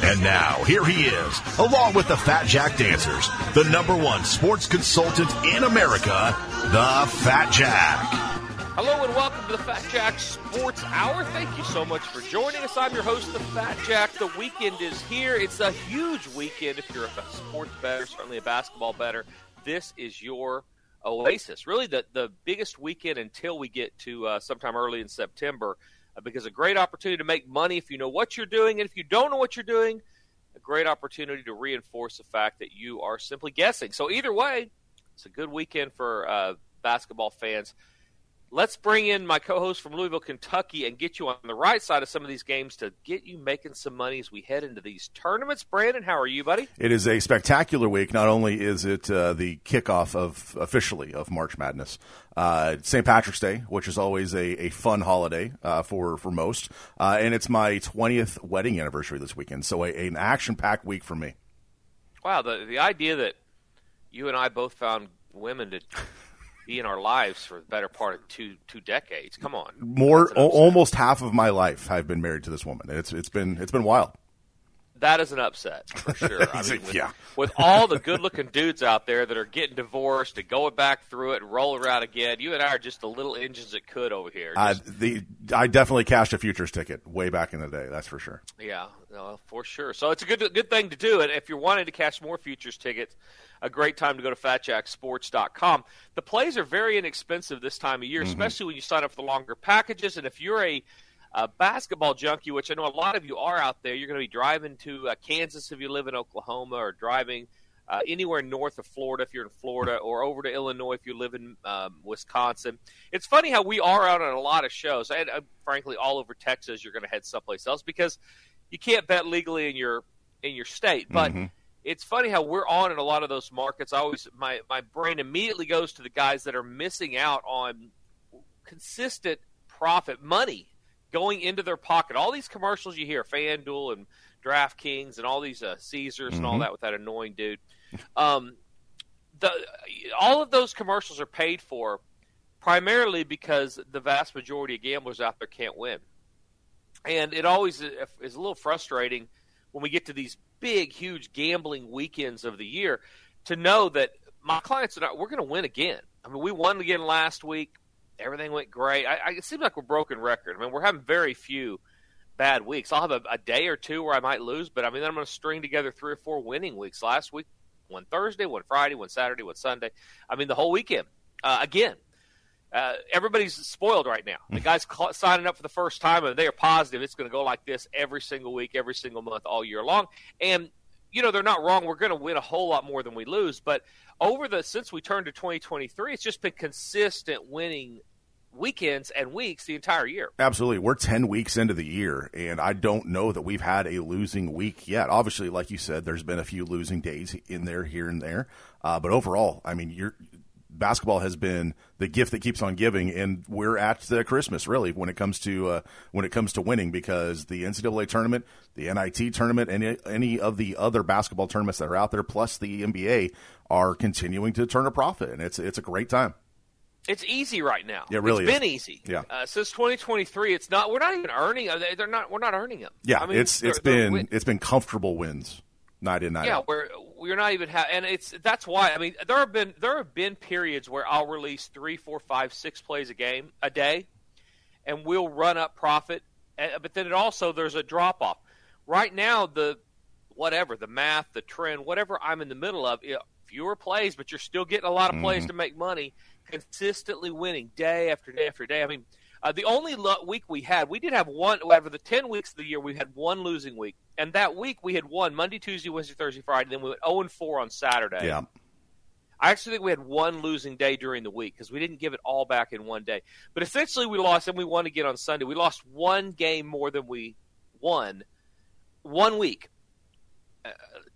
And now, here he is, along with the Fat Jack Dancers, the number one sports consultant in America, the Fat Jack. Hello and welcome to the Fat Jack Sports Hour. Thank you so much for joining us. I'm your host, the Fat Jack. The weekend is here. It's a huge weekend if you're a sports better, certainly a basketball better. This is your oasis. Really, the, the biggest weekend until we get to uh, sometime early in September because a great opportunity to make money if you know what you're doing. And if you don't know what you're doing, a great opportunity to reinforce the fact that you are simply guessing. So, either way, it's a good weekend for uh, basketball fans. Let's bring in my co-host from Louisville, Kentucky, and get you on the right side of some of these games to get you making some money as we head into these tournaments. Brandon, how are you, buddy? It is a spectacular week. Not only is it uh, the kickoff of officially of March Madness, uh, St. Patrick's Day, which is always a, a fun holiday uh, for for most, uh, and it's my twentieth wedding anniversary this weekend. So a, an action packed week for me. Wow, the the idea that you and I both found women to be in our lives for the better part of two two decades. Come on, More o- almost half of my life I've been married to this woman. It's it's been it's been wild. that is an upset for sure. I mean, with, Yeah. with all the good-looking dudes out there that are getting divorced and going back through it and rolling around again, you and I are just the little engines that could over here. Just- the I definitely cashed a futures ticket way back in the day. That's for sure. Yeah, no, for sure. So it's a good good thing to do. And if you're wanting to cash more futures tickets, a great time to go to fatjacksports.com. The plays are very inexpensive this time of year, especially when you sign up for the longer packages. And if you're a uh, basketball junkie, which I know a lot of you are out there, you're going to be driving to uh, Kansas if you live in Oklahoma, or driving uh, anywhere north of Florida if you're in Florida, or over to Illinois if you live in um, Wisconsin. It's funny how we are out on a lot of shows, and uh, frankly, all over Texas, you're going to head someplace else because you can't bet legally in your in your state. But it's funny how we're on in a lot of those markets. I always my my brain immediately goes to the guys that are missing out on consistent profit money going into their pocket. All these commercials you hear, FanDuel and DraftKings and all these uh, Caesars and all that with that annoying dude. Um, the all of those commercials are paid for primarily because the vast majority of gamblers out there can't win, and it always is a little frustrating when we get to these big, huge gambling weekends of the year to know that my clients and I, we're going to win again. I mean, we won again last week. Everything went great. I, I, it seems like we're broken record. I mean, we're having very few bad weeks. I'll have a, a day or two where I might lose, but I mean, then I'm going to string together three or four winning weeks. Last week, one Thursday, one Friday, one Saturday, one Sunday. I mean, the whole weekend. Uh, again, uh, everybody's spoiled right now. The guys signing up for the first time, and they are positive it's going to go like this every single week, every single month, all year long. And you know they're not wrong. We're going to win a whole lot more than we lose. But over the since we turned to 2023, it's just been consistent winning weekends and weeks the entire year. Absolutely. We're 10 weeks into the year, and I don't know that we've had a losing week yet. Obviously, like you said, there's been a few losing days in there, here and there. Uh, but overall, I mean, you're. Basketball has been the gift that keeps on giving, and we're at the Christmas really when it comes to uh, when it comes to winning because the NCAA tournament, the NIT tournament, and any, any of the other basketball tournaments that are out there, plus the NBA, are continuing to turn a profit, and it's it's a great time. It's easy right now. Yeah, it really it's is. been easy. Yeah. Uh, since 2023, it's not. We're not even earning. uh, They're not. We're not earning them. Yeah, I mean, it's it's they're- they're been it's been comfortable wins, night in night yeah, out. we're we're not even ha- and it's that's why I mean there have been there have been periods where I'll release three, four, five, six plays a game a day, and we'll run up profit, uh, but then it also there's a drop off. Right now, the whatever the math, the trend, whatever I'm in the middle of, it, fewer plays, but you're still getting a lot of plays Mhm. to make money, consistently winning day after day after day. I mean, uh, the only lo- week we had, we did have one, over the 10 weeks of the year, we had one losing week. And that week we had won Monday, Tuesday, Wednesday, Thursday, Friday, then we went 0 and 4 on Saturday. Yeah. I actually think we had one losing day during the week because we didn't give it all back in one day. But essentially, we lost, and we won again on Sunday. We lost one game more than we won one week, uh,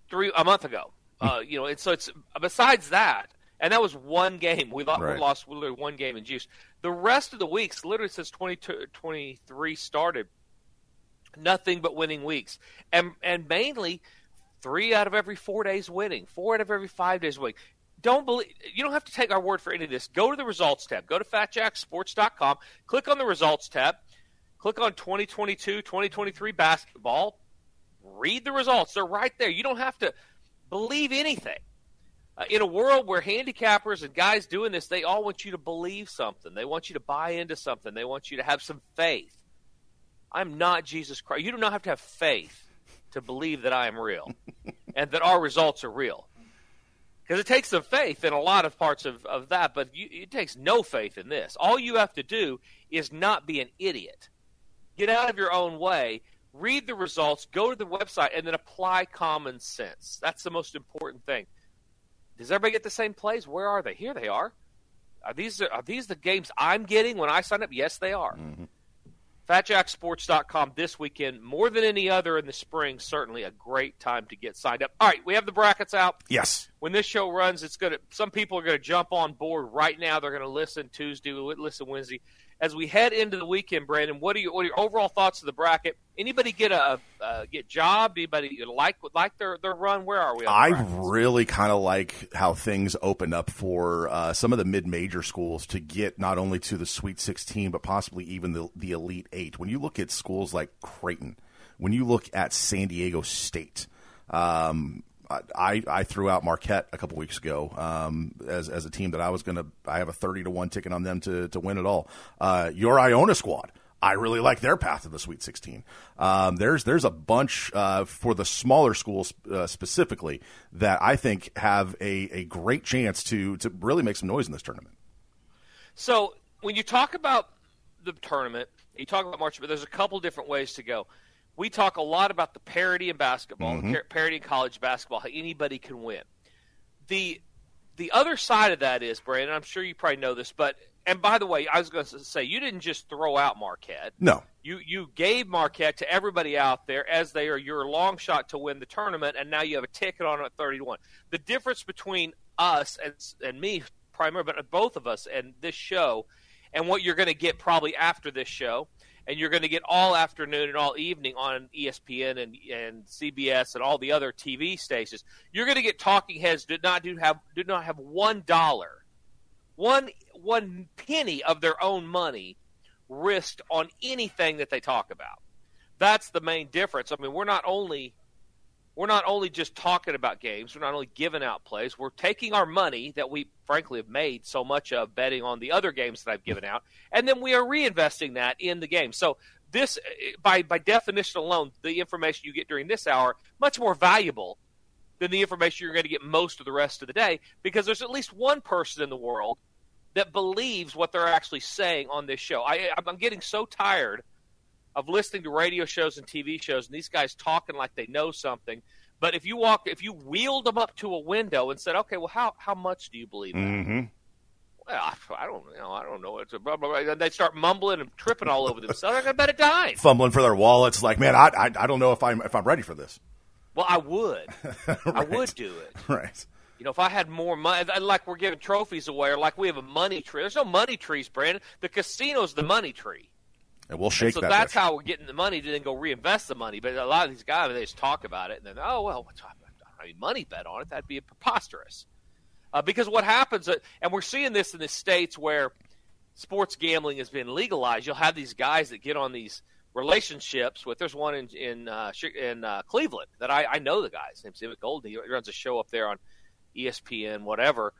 three a month ago. Uh, you know, and so it's besides that, and that was one game. We, lo- Right. we lost literally one game in juice. The rest of the weeks, literally since 22, 23 started, nothing but winning weeks, and and mainly three out of every four days winning, four out of every five days winning. Don't believe you don't have to take our word for any of this. Go to the results tab. Go to fatjacksports.com. Click on the results tab. Click on 2022, 2023 basketball. Read the results. They're right there. You don't have to believe anything. Uh, in a world where handicappers and guys doing this, they all want you to believe something. They want you to buy into something. They want you to have some faith. I'm not Jesus Christ. You do not have to have faith to believe that I am real and that our results are real. Because it takes some faith in a lot of parts of, of that, but you, it takes no faith in this. All you have to do is not be an idiot. Get out of your own way, read the results, go to the website, and then apply common sense. That's the most important thing. Does everybody get the same plays? Where are they? Here they are. Are these are these the games I'm getting when I sign up? Yes, they are. Mm-hmm. FatJackSports.com this weekend, more than any other in the spring, certainly a great time to get signed up. All right, we have the brackets out. Yes. When this show runs, it's gonna. Some people are gonna jump on board right now. They're gonna listen Tuesday, listen Wednesday. As we head into the weekend, Brandon, what are your, what are your overall thoughts of the bracket? Anybody get a uh, get job? Anybody like like their their run? Where are we? I bracket? really kind of like how things open up for uh, some of the mid-major schools to get not only to the Sweet 16, but possibly even the, the Elite Eight. When you look at schools like Creighton, when you look at San Diego State, um, I, I threw out Marquette a couple weeks ago um, as, as a team that I was going to. I have a thirty to one ticket on them to to win it all. Uh, your Iona squad. I really like their path to the Sweet 16. Um, there's there's a bunch uh, for the smaller schools uh, specifically that I think have a, a great chance to to really make some noise in this tournament. So when you talk about the tournament, you talk about March, but there's a couple different ways to go. We talk a lot about the parity in basketball, Mhm. the parity in college basketball, how anybody can win. The the other side of that is, Brandon, I'm sure you probably know this, but and by the way, I was going to say you didn't just throw out Marquette. No, You you gave Marquette to everybody out there as they are your long shot to win the tournament, and now you have a ticket on at 31. The difference between us and and me, primarily, but both of us and this show, and what you're going to get probably after this show, and you're going to get all afternoon and all evening on ESPN and and CBS and all the other TV stations. You're going to get talking heads did not do have did not have one dollar, one one penny of their own money risked on anything that they talk about. That's the main difference. I mean, we're not only we're not only just talking about games, we're not only giving out plays, we're taking our money that we frankly have made so much of betting on the other games that I've given out, and then we are reinvesting that in the game. So this by by definition alone, the information you get during this hour much more valuable than the information you're going to get most of the rest of the day because there's at least one person in the world that believes what they're actually saying on this show. I, I'm getting so tired of listening to radio shows and TV shows and these guys talking like they know something. But if you walk, if you wheeled them up to a window and said, "Okay, well, how how much do you believe?" that?" Mm-hmm. Well, I, I don't, you know, I don't know. It's a blah, blah, blah. And they start mumbling and tripping all over themselves. They're going to bet a dime. Fumbling for their wallets, like man, I, I I don't know if I'm if I'm ready for this. Well, I would. I would do it. Right. You know, if I had more money, like we're giving trophies away, or like we have a money tree. There's no money trees, Brandon. The casino's the money tree. And we'll shake so that. that's how we're getting the money to then go reinvest the money. But a lot of these guys, they just talk about it and then, oh well, what's, I mean, money bet on it. That'd be preposterous. Uh, because what happens, uh, and we're seeing this in the states where sports gambling has been legalized. You'll have these guys that get on these relationships with. There's one in in uh, in uh, Cleveland that I, I know the guy. His name's Emmett Golden. He runs a show up there on ESPN, whatever.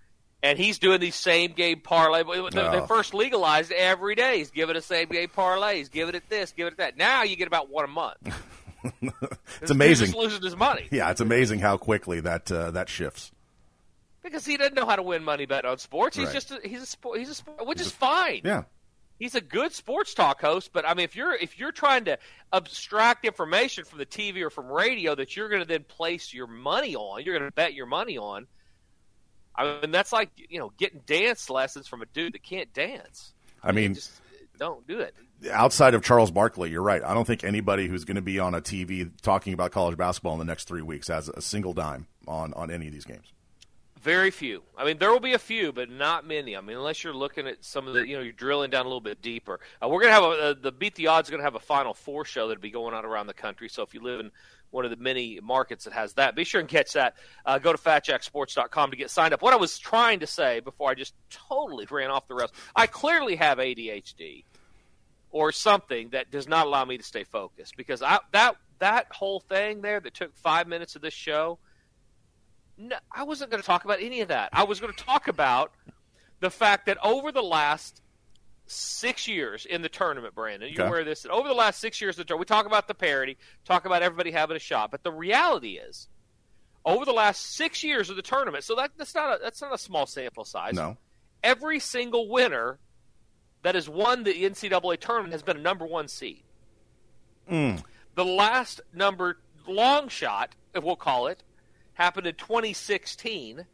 And he's doing these same game parlay. They, they Oh. first legalized every day. He's giving a same game parlay. He's giving it this, giving it that. Now you get about one a month. It's amazing. He's just losing his money. Yeah, it's amazing how quickly that uh, that shifts. because he doesn't know how to win money bet on sports. He's Right. just a, he's a sport he's a sport, which is fine. Yeah. He's a good sports talk host, but I mean, if you're if you're trying to abstract information from the TV or from radio that you're going to then place your money on, you're going to bet your money on. I mean, that's like you know getting dance lessons from a dude that can't dance. I mean, Just don't do it. outside of Charles Barkley, you're right. I don't think anybody who's going to be on a TV talking about college basketball in the next three weeks has a single dime on, on any of these games. Very few. I mean, there will be a few, but not many. I mean, unless you're looking at some of the, you know, you're drilling down a little bit deeper. Uh, we're gonna have a, uh, the Beat the Odds going to have a Final Four show that'll be going on around the country. So if you live in one of the many markets that has that, be sure and catch that. Uh, go to FatJackSports.com to get signed up. What I was trying to say before I just totally ran off the rails, I clearly have ADHD or something that does not allow me to stay focused because I, that that whole thing there that took five minutes of this show no, I wasn't going to talk about any of that. I was going to talk about the fact that over the last six years in the tournament, Brandon, you're Okay. of this. Over the last six years, in the tournament, we talk about the parity, talk about everybody having a shot, but the reality is, over the last six years of the tournament, so that, that's not a that's not a small sample size. No. Every single winner that has won the NCAA tournament has been a number one seed. Hmm. The last number long shot, if we'll call it, happened in 2016.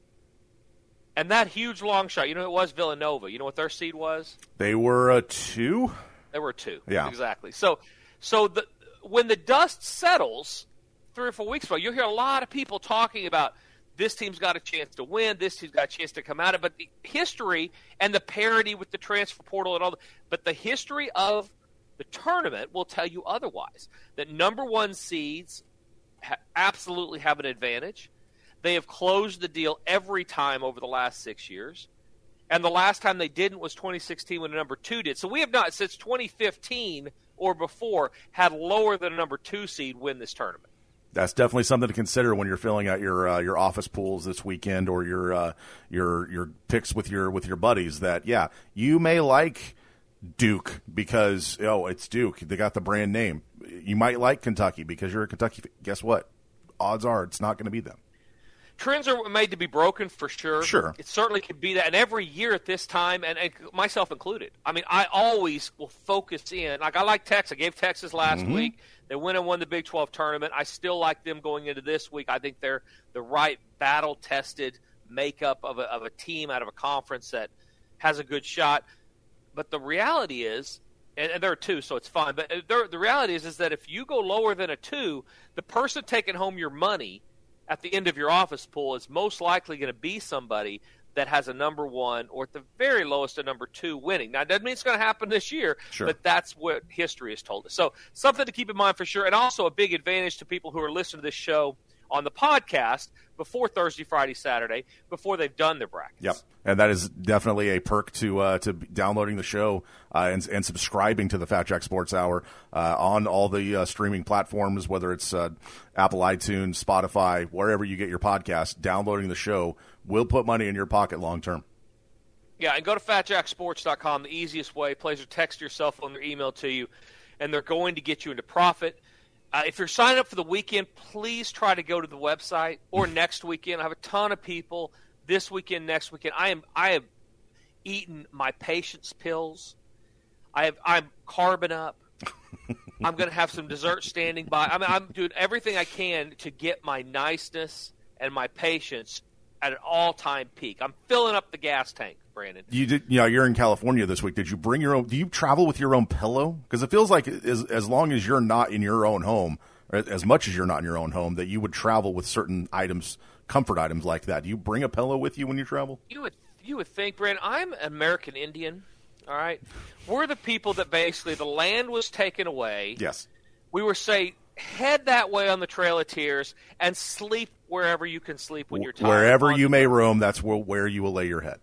And that huge long shot, you know, it was Villanova. You know what their seed was? They were a two. There were two. Yeah. exactly. So, so the when the dust settles three or four weeks ago, you'll hear a lot of people talking about this team's got a chance to win, this team's got a chance to come out of. it. But the history and the parity with the transfer portal and all, the, but the history of the tournament will tell you otherwise. That number one seeds ha- absolutely have an advantage. They have closed the deal every time over the last six years. And the last time they didn't was 2016 when a number two did. So we have not, since 2015 or before, had lower than a number two seed win this tournament. That's definitely something to consider when you're filling out your uh, your office pools this weekend or your uh, your your picks with your with your buddies. That yeah, you may like Duke because oh it's Duke. They got the brand name. You might like Kentucky because you're a Kentucky. Guess what? Odds are it's not going to be them. Trends are made to be broken for sure. Sure. It certainly could be that. And every year at this time, and, and myself included, I mean, I always will focus in. Like, I like Texas. I gave Texas last Mm-hmm. week. They went and won the Big 12 tournament. I still like them going into this week. I think they're the right battle tested makeup of a, of a team out of a conference that has a good shot. But the reality is, and, and there are two, so it's fine. But uh, there, the reality is, is that if you go lower than a two, the person taking home your money at the end of your office pool is most likely going to be somebody that has a number one or at the very lowest a number two winning. Now, it doesn't mean it's going to happen this year, Sure. but that's what history has told us. So, something to keep in mind for sure, and also a big advantage to people who are listening to this show on the podcast before Thursday, Friday, Saturday, before they've done their brackets. Yep, and that is definitely a perk to uh, to downloading the show uh, and, and subscribing to the Fat Jack Sports Hour uh, on all the uh, streaming platforms, whether it's uh, Apple, iTunes, Spotify, wherever you get your podcast. Downloading the show will put money in your pocket long term. Yeah, and go to fatjacksports.com, the easiest way. Players text your cell phone, their email to you, and they're going to get you into profit. Uh, if you're signing up for the weekend, please try to go to the website or next weekend. I have a ton of people this weekend, next weekend. I am I have eaten my patience pills. I have I'm carbon up. I'm going to have some dessert standing by. I mean, I'm doing everything I can to get my niceness and my patience at an all-time peak. I'm filling up the gas tank, Brandon. You did, you know, you're in California this week. Did you bring your own? Do you travel with your own pillow? Because it feels like as as long as you're not in your own home, as much as you're not in your own home, that you would travel with certain items, comfort items like that. Do you bring a pillow with you when you travel? You would you would think, Brandon, I'm American Indian. All right, we're the people that basically the land was taken away. Yes. We were say head that way on the Trail of Tears and sleep wherever you can sleep when you're tired. Wherever you may roam, that's where, where you will lay your head.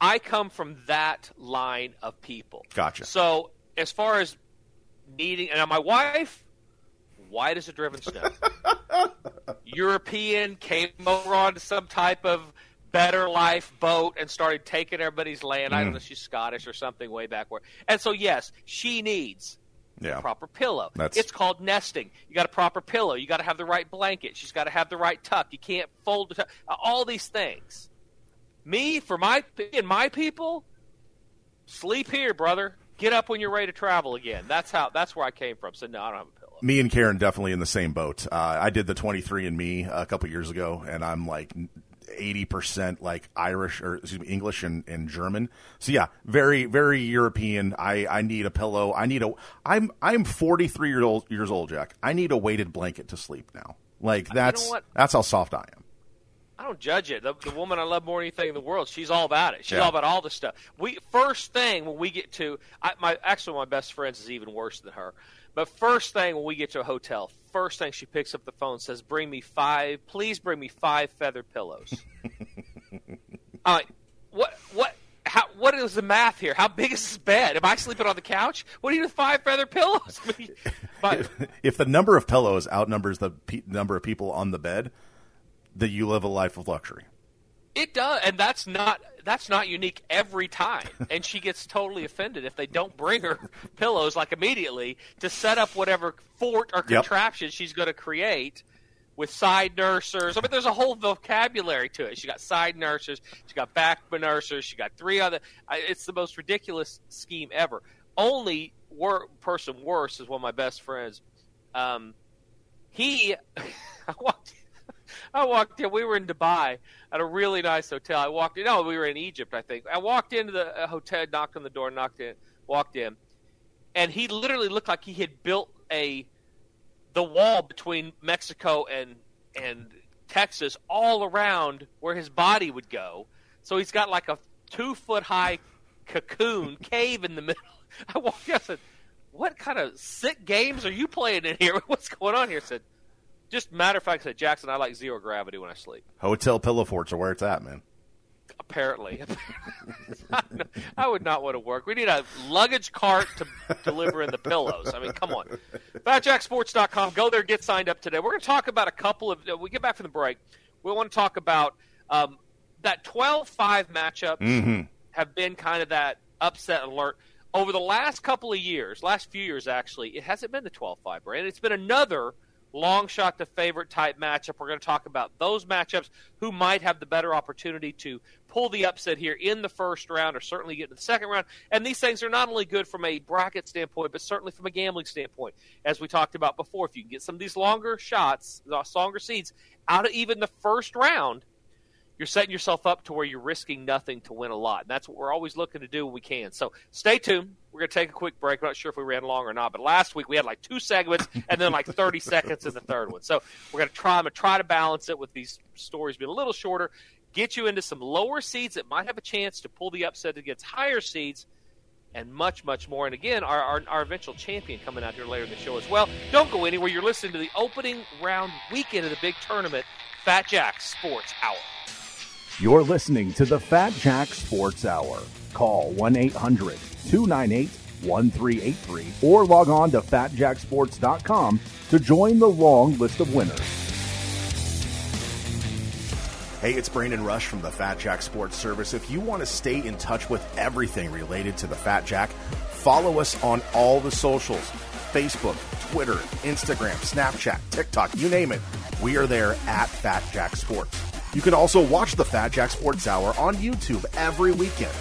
I come from that line of people. Gotcha. So as far as needing, and my wife, white as a driven snow, European, came over onto some type of better life boat and started taking everybody's land. Mm. I don't know if she's Scottish or something way back where. And so yes, she needs Yeah. proper pillow. That's- It's called nesting. You got a proper pillow. You got to have the right blanket. She's got to have the right tuck. You can't fold the tuck. All these things. Me, for my and my people, sleep here, brother. Get up when you're ready to travel again. That's how. That's where I came from. So no, I don't have a pillow. Me and Karen definitely in the same boat. Uh, I did the 23 and Me a couple years ago, and I'm like 80% like Irish or excuse me, English and, and German. So yeah, very, very European. I, I need a pillow. I need a, I'm, I'm 43 years old, years old, Jack. I need a weighted blanket to sleep now. Like that's, what? that's how soft I am. I don't judge it. The, the woman I love more than anything in the world, she's all about it. She's Yeah. all about all the stuff. We first thing when we get to, I, my actually one of my best friends is even worse than her. But first thing when we get to a hotel, first thing she picks up the phone and says, "Bring me five, please bring me five feather pillows." Like, what? What? How, what is the math here? How big is this bed? Am I sleeping on the couch? What do you do with five feather pillows? But If the number of pillows outnumbers the pe- number of people on the bed, that you live a life of luxury. It does, and that's not that's not unique every time. And she gets totally offended if they don't bring her pillows like immediately to set up whatever fort or Yep. contraption she's going to create with side nursers. I mean, there's a whole vocabulary to it. She got side nursers, she got back nursers, she got three other. It's the most ridiculous scheme ever. Only wor- person worse is one of my best friends. Um, he, I walked, I walked in. We were in Dubai at a really nice hotel. I walked in. No, we were in Egypt, I think. I walked into the uh, hotel, knocked on the door, knocked in, walked in, and he literally looked like he had built a the wall between Mexico and and Texas all around where his body would go. So he's got like a two foot high cocoon cave in the middle. I walked in. I said, "What kind of sick games are you playing in here? What's going on here?" I said, "Just matter of fact," said Jackson, I like zero gravity when I sleep. Hotel pillow forts are where it's at, man. Apparently, I would not want to work. We need a luggage cart to deliver in the pillows. I mean, come on. FatJackSports.com. Go there, get signed up today. We're going to talk about a couple of. We get back from the break. We want to talk about um, that 12-5 matchups have been kind of that upset alert over the last couple of years. Last few years, actually, it hasn't been the 12-5, Brand. It's been another long shot to favorite type matchup. We're going to talk about those matchups, who might have the better opportunity to pull the upset here in the first round or certainly get to the second round. And these things are not only good from a bracket standpoint, but certainly from a gambling standpoint. As we talked about before, if you can get some of these longer shots, longer seeds out of even the first round, you're setting yourself up to where you're risking nothing to win a lot. And that's what we're always looking to do when we can. So stay tuned. We're going to take a quick break. I'm not sure if we ran long or not, but last week we had like two segments and then like 30 seconds in the third one. So we're going to try, to try to balance it with these stories being a little shorter, get you into some lower seeds that might have a chance to pull the upset against higher seeds and much, much more. And again, our, our, our eventual champion coming out here later in the show as well. Don't go anywhere. You're listening to the opening round weekend of the big tournament, Fat Jack Sports Hour. You're listening to the Fat Jack Sports Hour. Call 1 800 298 1383 or log on to fatjacksports.com to join the long list of winners. Hey, it's Brandon Rush from the Fat Jack Sports Service. If you want to stay in touch with everything related to the Fat Jack, follow us on all the socials Facebook, Twitter, Instagram, Snapchat, TikTok, you name it. We are there at Fat Jack Sports. You can also watch the Fat Jack Sports Hour on YouTube every weekend.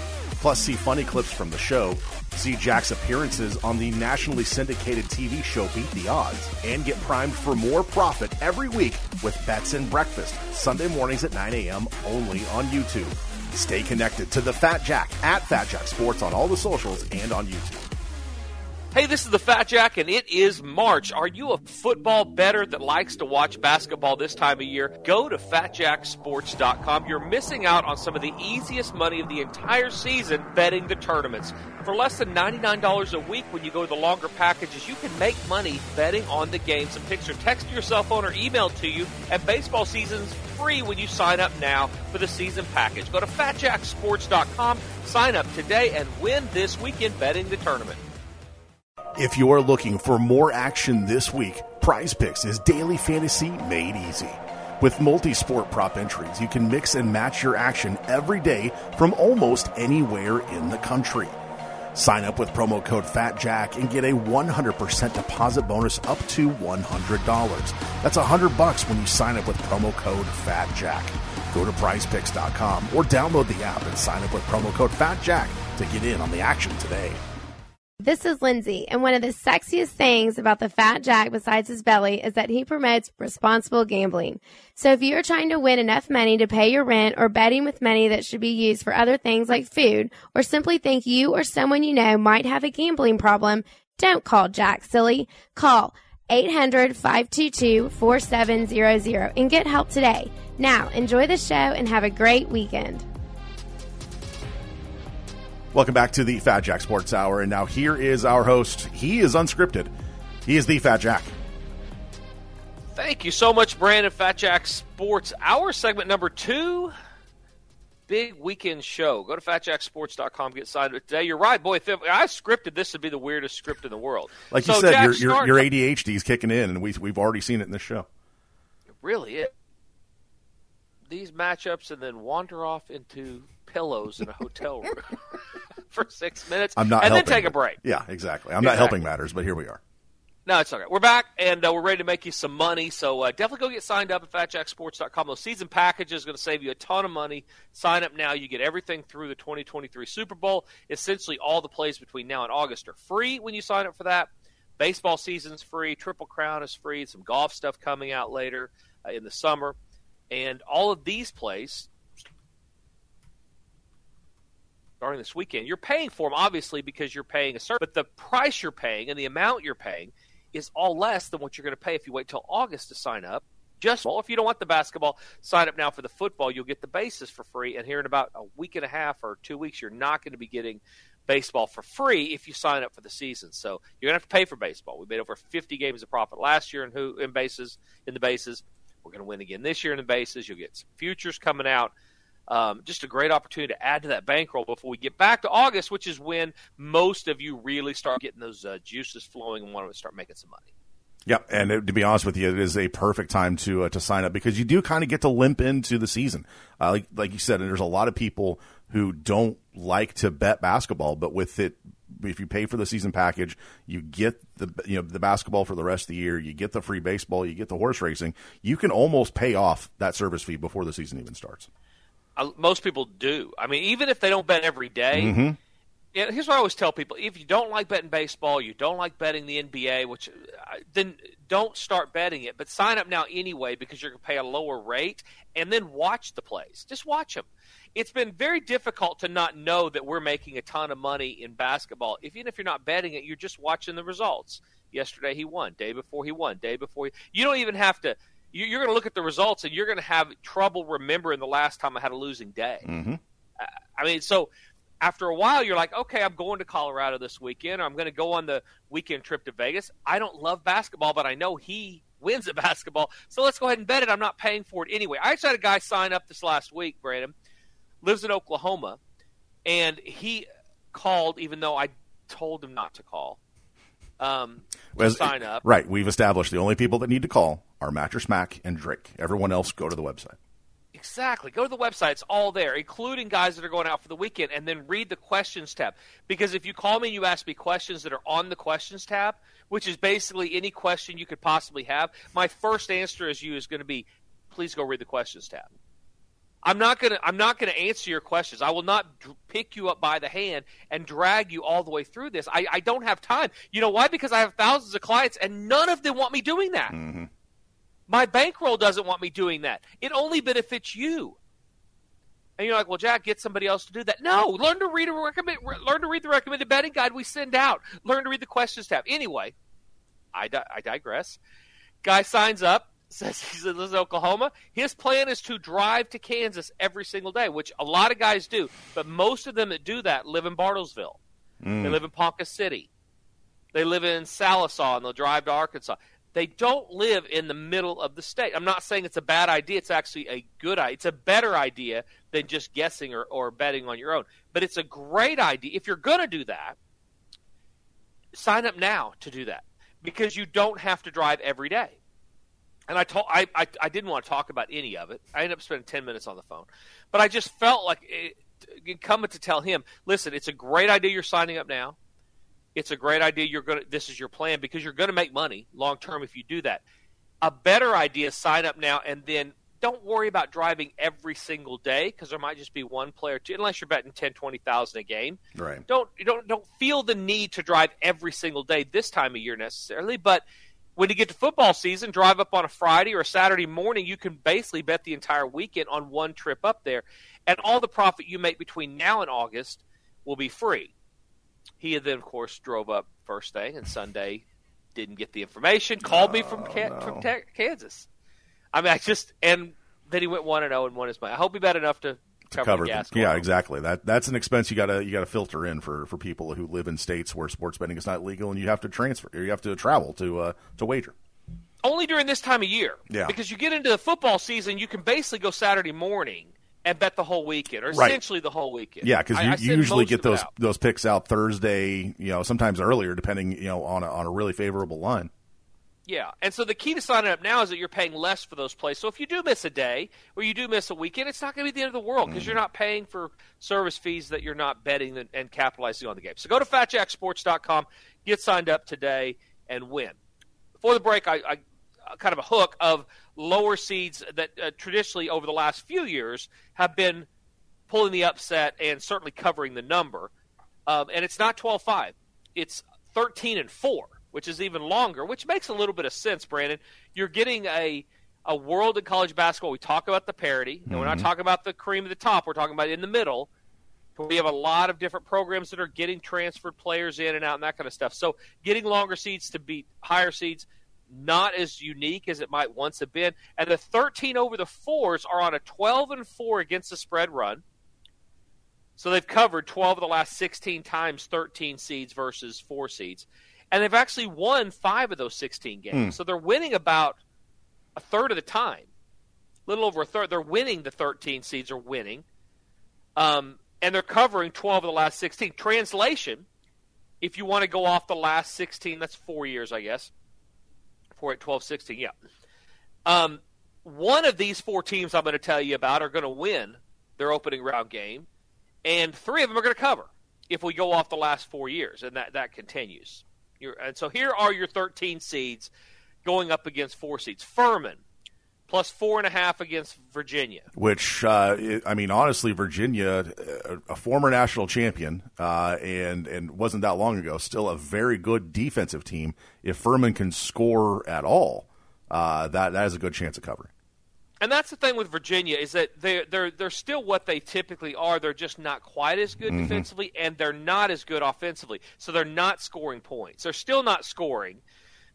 Plus, see funny clips from the show, see Jack's appearances on the nationally syndicated TV show Beat the Odds, and get primed for more profit every week with Bets and Breakfast, Sunday mornings at 9 a.m. only on YouTube. Stay connected to the Fat Jack at Fat Jack Sports on all the socials and on YouTube. Hey, this is the Fat Jack, and it is March. Are you a football better that likes to watch basketball this time of year? Go to fatjacksports.com. You're missing out on some of the easiest money of the entire season betting the tournaments. For less than $99 a week when you go to the longer packages, you can make money betting on the games. The picks are text to your cell phone or emailed to you, and baseball season's free when you sign up now for the season package. Go to fatjacksports.com, sign up today, and win this weekend betting the tournament. If you're looking for more action this week, Prize Picks is daily fantasy made easy. With multi sport prop entries, you can mix and match your action every day from almost anywhere in the country. Sign up with promo code FATJACK and get a 100% deposit bonus up to $100. That's 100 bucks when you sign up with promo code FATJACK. Go to prizepicks.com or download the app and sign up with promo code FATJACK to get in on the action today. This is Lindsay, and one of the sexiest things about the Fat Jack besides his belly is that he promotes responsible gambling. So if you're trying to win enough money to pay your rent or betting with money that should be used for other things like food, or simply think you or someone you know might have a gambling problem, don't call Jack silly. Call 800-522-4700 and get help today. Now, enjoy the show and have a great weekend. Welcome back to the Fat Jack Sports Hour. And now here is our host. He is unscripted. He is the Fat Jack. Thank you so much, Brandon Fat Jack Sports Hour, segment number two. Big weekend show. Go to fatjacksports.com, get signed up today. You're right, boy. If I scripted this would be the weirdest script in the world. Like so you said, your, your, your ADHD is kicking in, and we, we've already seen it in this show. really it. These matchups and then wander off into pillows in a hotel room for six minutes I'm not and helping. then take a break. Yeah, exactly. I'm not helping matters, but here we are. No, it's okay. We're back, and uh, we're ready to make you some money. So uh, definitely go get signed up at FatJackSports.com. Those season packages are going to save you a ton of money. Sign up now. You get everything through the 2023 Super Bowl. Essentially, all the plays between now and August are free when you sign up for that. Baseball season's free. Triple Crown is free. Some golf stuff coming out later uh, in the summer. And all of these plays starting this weekend. You're paying for them, obviously, because you're paying a certain, but the price you're paying and the amount you're paying is all less than what you're going to pay if you wait till August to sign up. Just well, if you don't want the basketball, sign up now for the football. You'll get the bases for free. And here in about a week and a half or two weeks, you're not going to be getting baseball for free if you sign up for the season. So you're going to have to pay for baseball. We made over 50 games of profit last year in who in bases in the bases. We're going to win again this year in the bases. You'll get some futures coming out. Um, just a great opportunity to add to that bankroll before we get back to August, which is when most of you really start getting those uh, juices flowing and want to start making some money. Yep, and it, to be honest with you, it is a perfect time to uh, to sign up because you do kind of get to limp into the season. Uh, like like you said, and there's a lot of people who don't like to bet basketball, but with it, if you pay for the season package, you get the you know the basketball for the rest of the year. You get the free baseball. You get the horse racing. You can almost pay off that service fee before the season even starts. Most people do. I mean, even if they don't bet every day, Mm-hmm. Yeah, here's what I always tell people: if you don't like betting baseball, you don't like betting the NBA, which uh, then don't start betting it. But sign up now anyway because you're going to pay a lower rate, and then watch the plays. Just watch them. It's been very difficult to not know that we're making a ton of money in basketball. If, even if you're not betting it, you're just watching the results. Yesterday he won. Day before he won. Day before he, you don't even have to. You, you're going to look at the results, and you're going to have trouble remembering the last time I had a losing day. Mm-hmm. I mean, so after a while, you're like, okay, I'm going to Colorado this weekend. Or I'm going to go on the weekend trip to Vegas. I don't love basketball, but I know he wins at basketball. So let's go ahead and bet it. I'm not paying for it anyway. I actually had a guy sign up this last week, Brandon, lives in Oklahoma, and he called even though I told him not to call. Um, As- sign up. Right, we've established the only people that need to call are Mattress Mac and Drake. Everyone else, go to the website. Exactly. Go to the website. It's all there, including guys that are going out for the weekend, and then read the questions tab. Because if you call me and you ask me questions that are on the questions tab, which is basically any question you could possibly have, my first answer as you is going to be, please go read the questions tab. I'm not gonna. I'm not gonna answer your questions. I will not dr- pick you up by the hand and drag you all the way through this. I, I don't have time. You know why? Because I have thousands of clients, and none of them want me doing that. Mm-hmm. My bankroll doesn't want me doing that. It only benefits you. And you're like, well, Jack, get somebody else to do that. No, learn to read a recommend, re- learn to read the recommended betting guide we send out. Learn to read the questions tab. Anyway, I, di- I digress. Guy signs up, says he lives in Oklahoma. His plan is to drive to Kansas every single day, which a lot of guys do, but most of them that do that live in Bartlesville. Mm. They live in Ponca City. They live in Sallisaw and they'll drive to Arkansas. They don't live in the middle of the state. I'm not saying it's a bad idea. It's actually a good idea. It's a better idea than just guessing or, or betting on your own. But it's a great idea. If you're going to do that, sign up now to do that because you don't have to drive every day. And I told I, I I didn't want to talk about any of it. I ended up spending ten minutes on the phone, but I just felt like it, incumbent to tell him, listen, it's a great idea you're signing up now. It's a great idea you're to this is your plan because you're going to make money long term if you do that. A better idea is sign up now and then don't worry about driving every single day because there might just be one player, two, unless you're betting 10, 20,000 a game. Right. Don't don't don't feel the need to drive every single day this time of year necessarily, but when you get to football season, drive up on a Friday or a Saturday morning, you can basically bet the entire weekend on one trip up there, and all the profit you make between now and August will be free. He then, of course, drove up first thing, and Sunday didn't get the information. Called me from Ca- from te- Kansas. I mean, I just and then he went one and zero and won his money. I hope he bet enough to to cover, the gas. Yeah, exactly. That that's an expense you gotta you gotta filter in for, for people who live in states where sports betting is not legal, and you have to transfer or you have to travel to uh, to wager. Only during this time of year. Yeah. Because you get into the football season, you can basically go Saturday morning and bet the whole weekend, or Right. essentially the whole weekend. Yeah, because you, I you usually get those those picks out Thursday, you know, sometimes earlier, depending you know on a, on a really favorable line. Yeah, and so the key to signing up now is that you're paying less for those plays. So if you do miss a day or you do miss a weekend, it's not going to be the end of the world because you're not paying for service fees that you're not betting and, and capitalizing on the game. So go to fatjacksports.com, get signed up today, and win. Before the break, I, I kind of a hook of lower seeds that uh, traditionally over the last few years have been pulling the upset and certainly covering the number. Um, and it's not 12-5. It's 13 and 4, which is even longer, which makes a little bit of sense, Brandon. You're getting a a world in college basketball. We talk about the parity, and we're not Mhm. talking about the cream of the top. We're talking about in the middle. We have a lot of different programs that are getting transferred players in and out and that kind of stuff. So getting longer seeds to beat higher seeds, not as unique as it might once have been. And the 13 over the fours are on a 12 and 4 against the spread run. So they've covered 12 of the last 16 times 13 seeds versus 4 seeds. And they've actually won 5 of those 16 games. Hmm. So they're winning about a third of the time. A little over a third. They're winning the 13 seeds are winning. Um, and they're covering 12 of the last 16. Translation, if you want to go off the last 16, that's 4 years, I guess. 4 at 12 16, yeah. Um, one of these four teams I'm going to tell you about are going to win their opening round game, and three of them are going to cover if we go off the last four years, and that, that continues. You're, and so here are your 13 seeds going up against four seeds. Furman, plus four and a half against Virginia. Which uh, I mean, honestly, Virginia, uh, a former national champion, uh, and and wasn't that long ago, still a very good defensive team. If Furman can score at all, uh, that that is a good chance of covering. And that's the thing with Virginia is that they're they're they're still what they typically are. They're just not quite as good Mhm. defensively, and they're not as good offensively. So they're not scoring points. They're still not scoring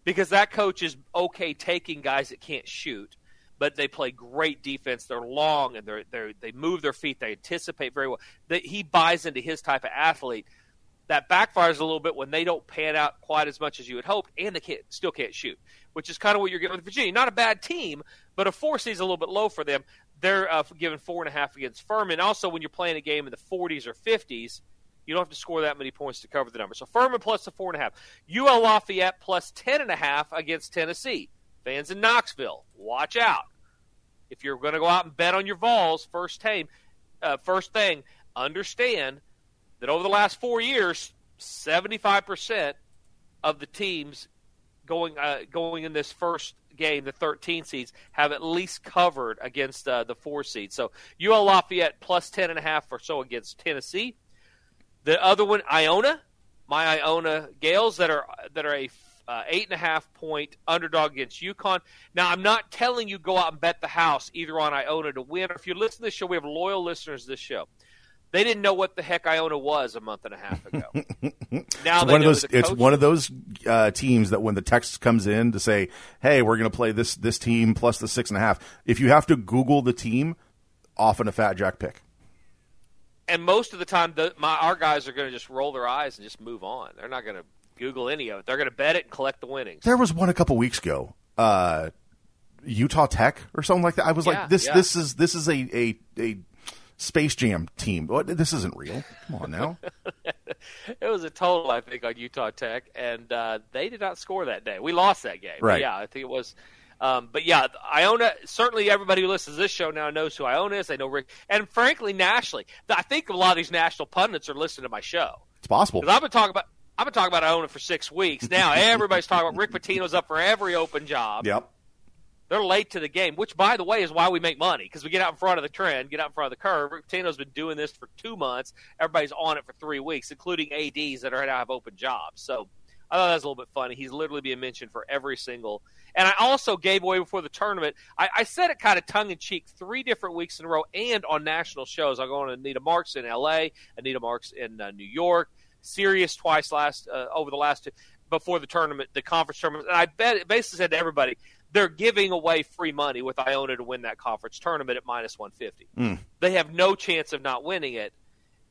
because that coach is okay taking guys that can't shoot, but they play great defense. They're long and they're they they move their feet. They anticipate very well. That he buys into his type of athlete. That backfires a little bit when they don't pan out quite as much as you had hoped, and they can't still can't shoot, which is kind of what you're getting with Virginia. Not a bad team, but a four seed is a little bit low for them. They're uh, given four and a half against Furman. Also, when you're playing a game in the 40s or 50s, you don't have to score that many points to cover the number. So Furman plus the four and a half. UL Lafayette plus ten and a half against Tennessee. Fans in Knoxville, watch out. If you're going to go out and bet on your Vols first time, uh, first thing, understand that over the last four years, 75% of the teams going uh, going in this first game, the 13 seeds, have at least covered against uh, the four seeds. So UL Lafayette plus 10.5 or so against Tennessee. The other one, Iona, my Iona Gaels that are that are a uh, eight and a half point underdog against UConn. Now, I'm not telling you go out and bet the house either on Iona to win, or if you listen to this show, we have loyal listeners to this show. They didn't know what the heck Iona was a month and a half ago. now it's one of those. It's one of those uh, teams that when the text comes in to say, "Hey, we're going to play this this team plus the six and a half," if you have to Google the team, often a fat jack pick. and most of the time, the, my our guys are going to just roll their eyes and just move on. They're not going to Google any of it. They're going to bet it and collect the winnings. There was one a couple weeks ago, uh, Utah Tech or something like that. I was Yeah, like, "This yeah. this is this is a a, a Space Jam team. What? This isn't real. Come on now." it was a total, I think, on Utah Tech, and uh, they did not score that day. We lost that game. But Right. yeah, I think it was. Um, but yeah, Iona. Certainly, everybody who listens to this show now knows who Iona is. They know Rick, and frankly, nationally, I think a lot of these national pundits are listening to my show. It's possible. Because I've been talking about. I've been talking about Iona for six weeks now. Everybody's talking about Rick Pitino's up for every open job. Yep. They're late to the game, which, by the way, is why we make money because we get out in front of the trend, get out in front of the curve. Rick Pitino's been doing this for two months. Everybody's on it for three weeks, including ads that are now have open jobs. So I thought that was a little bit funny. He's literally being mentioned for every single. And I also gave away before the tournament. I, I said it kind of tongue in cheek three different weeks in a row, and on national shows. I go on Anita Marks in L.A., Anita Marks in uh, New York, Sirius twice last uh, over the last two before the tournament, the conference tournament. And I bet basically said to everybody, they're giving away free money with Iona to win that conference tournament at minus 150. Mm. They have no chance of not winning it.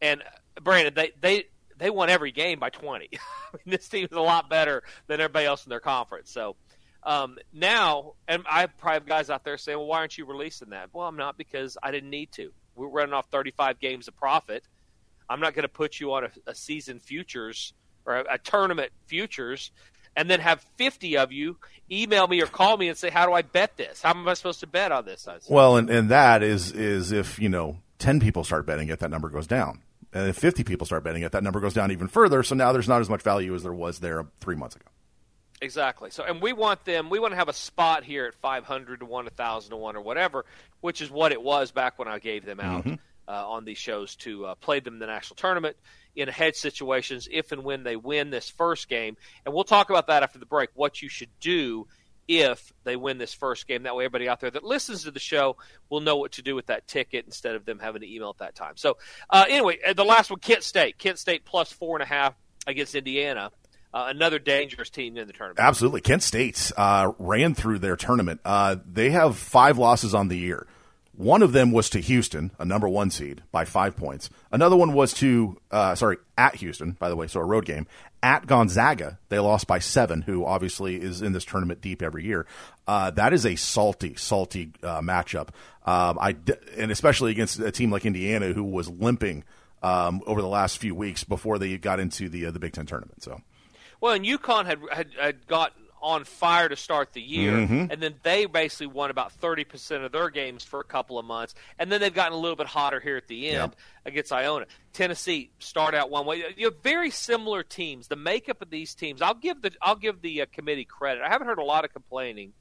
And Brandon, they they they won every game by 20. I mean, this team is a lot better than everybody else in their conference. So um, now, and I probably have guys out there saying, "Well, why aren't you releasing that?" Well, I'm not because I didn't need to. We're running off 35 games of profit. I'm not going to put you on a, a season futures or a, a tournament futures and then have 50 of you email me or call me and say, "How do I bet this? How am I supposed to bet on this?" Well, and, and that is is if you know 10 people start betting it, that number goes down, and if 50 people start betting it, that number goes down even further. So now there's not as much value as there was there three months ago. Exactly. So, and we want them. We want to have a spot here at 500 to one, 1,000 to one, or whatever, which is what it was back when I gave them out Mhm. Uh, on these shows to uh, play them in the national tournament in hedge situations if and when they win this first game. And we'll talk about that after the break. What you should do if they win this first game. That way, everybody out there that listens to the show will know what to do with that ticket instead of them having to email at that time. So, uh, anyway, uh, the last one, Kent State. Kent State plus four and a half against Indiana. Uh, another dangerous team in the tournament. Absolutely. Kent State uh, ran through their tournament. Uh, they have five losses on the year. One of them was to Houston, a number one seed, by five points. Another one was to, uh, sorry, at Houston, by the way, so a road game. At Gonzaga, they lost by seven, who obviously is in this tournament deep every year. Uh, that is a salty, salty uh, matchup. Um, I and especially against a team like Indiana, who was limping um, over the last few weeks before they got into the uh, the Big Ten tournament. So. Well, and UConn had had, had got on fire to start the year, Mhm. and then they basically won about thirty percent of their games for a couple of months, and then they've gotten a little bit hotter here at the end against Iona. Tennessee start out one way. You know, very similar teams. The makeup of these teams, I'll give the I'll give the uh, committee credit. I haven't heard a lot of complaining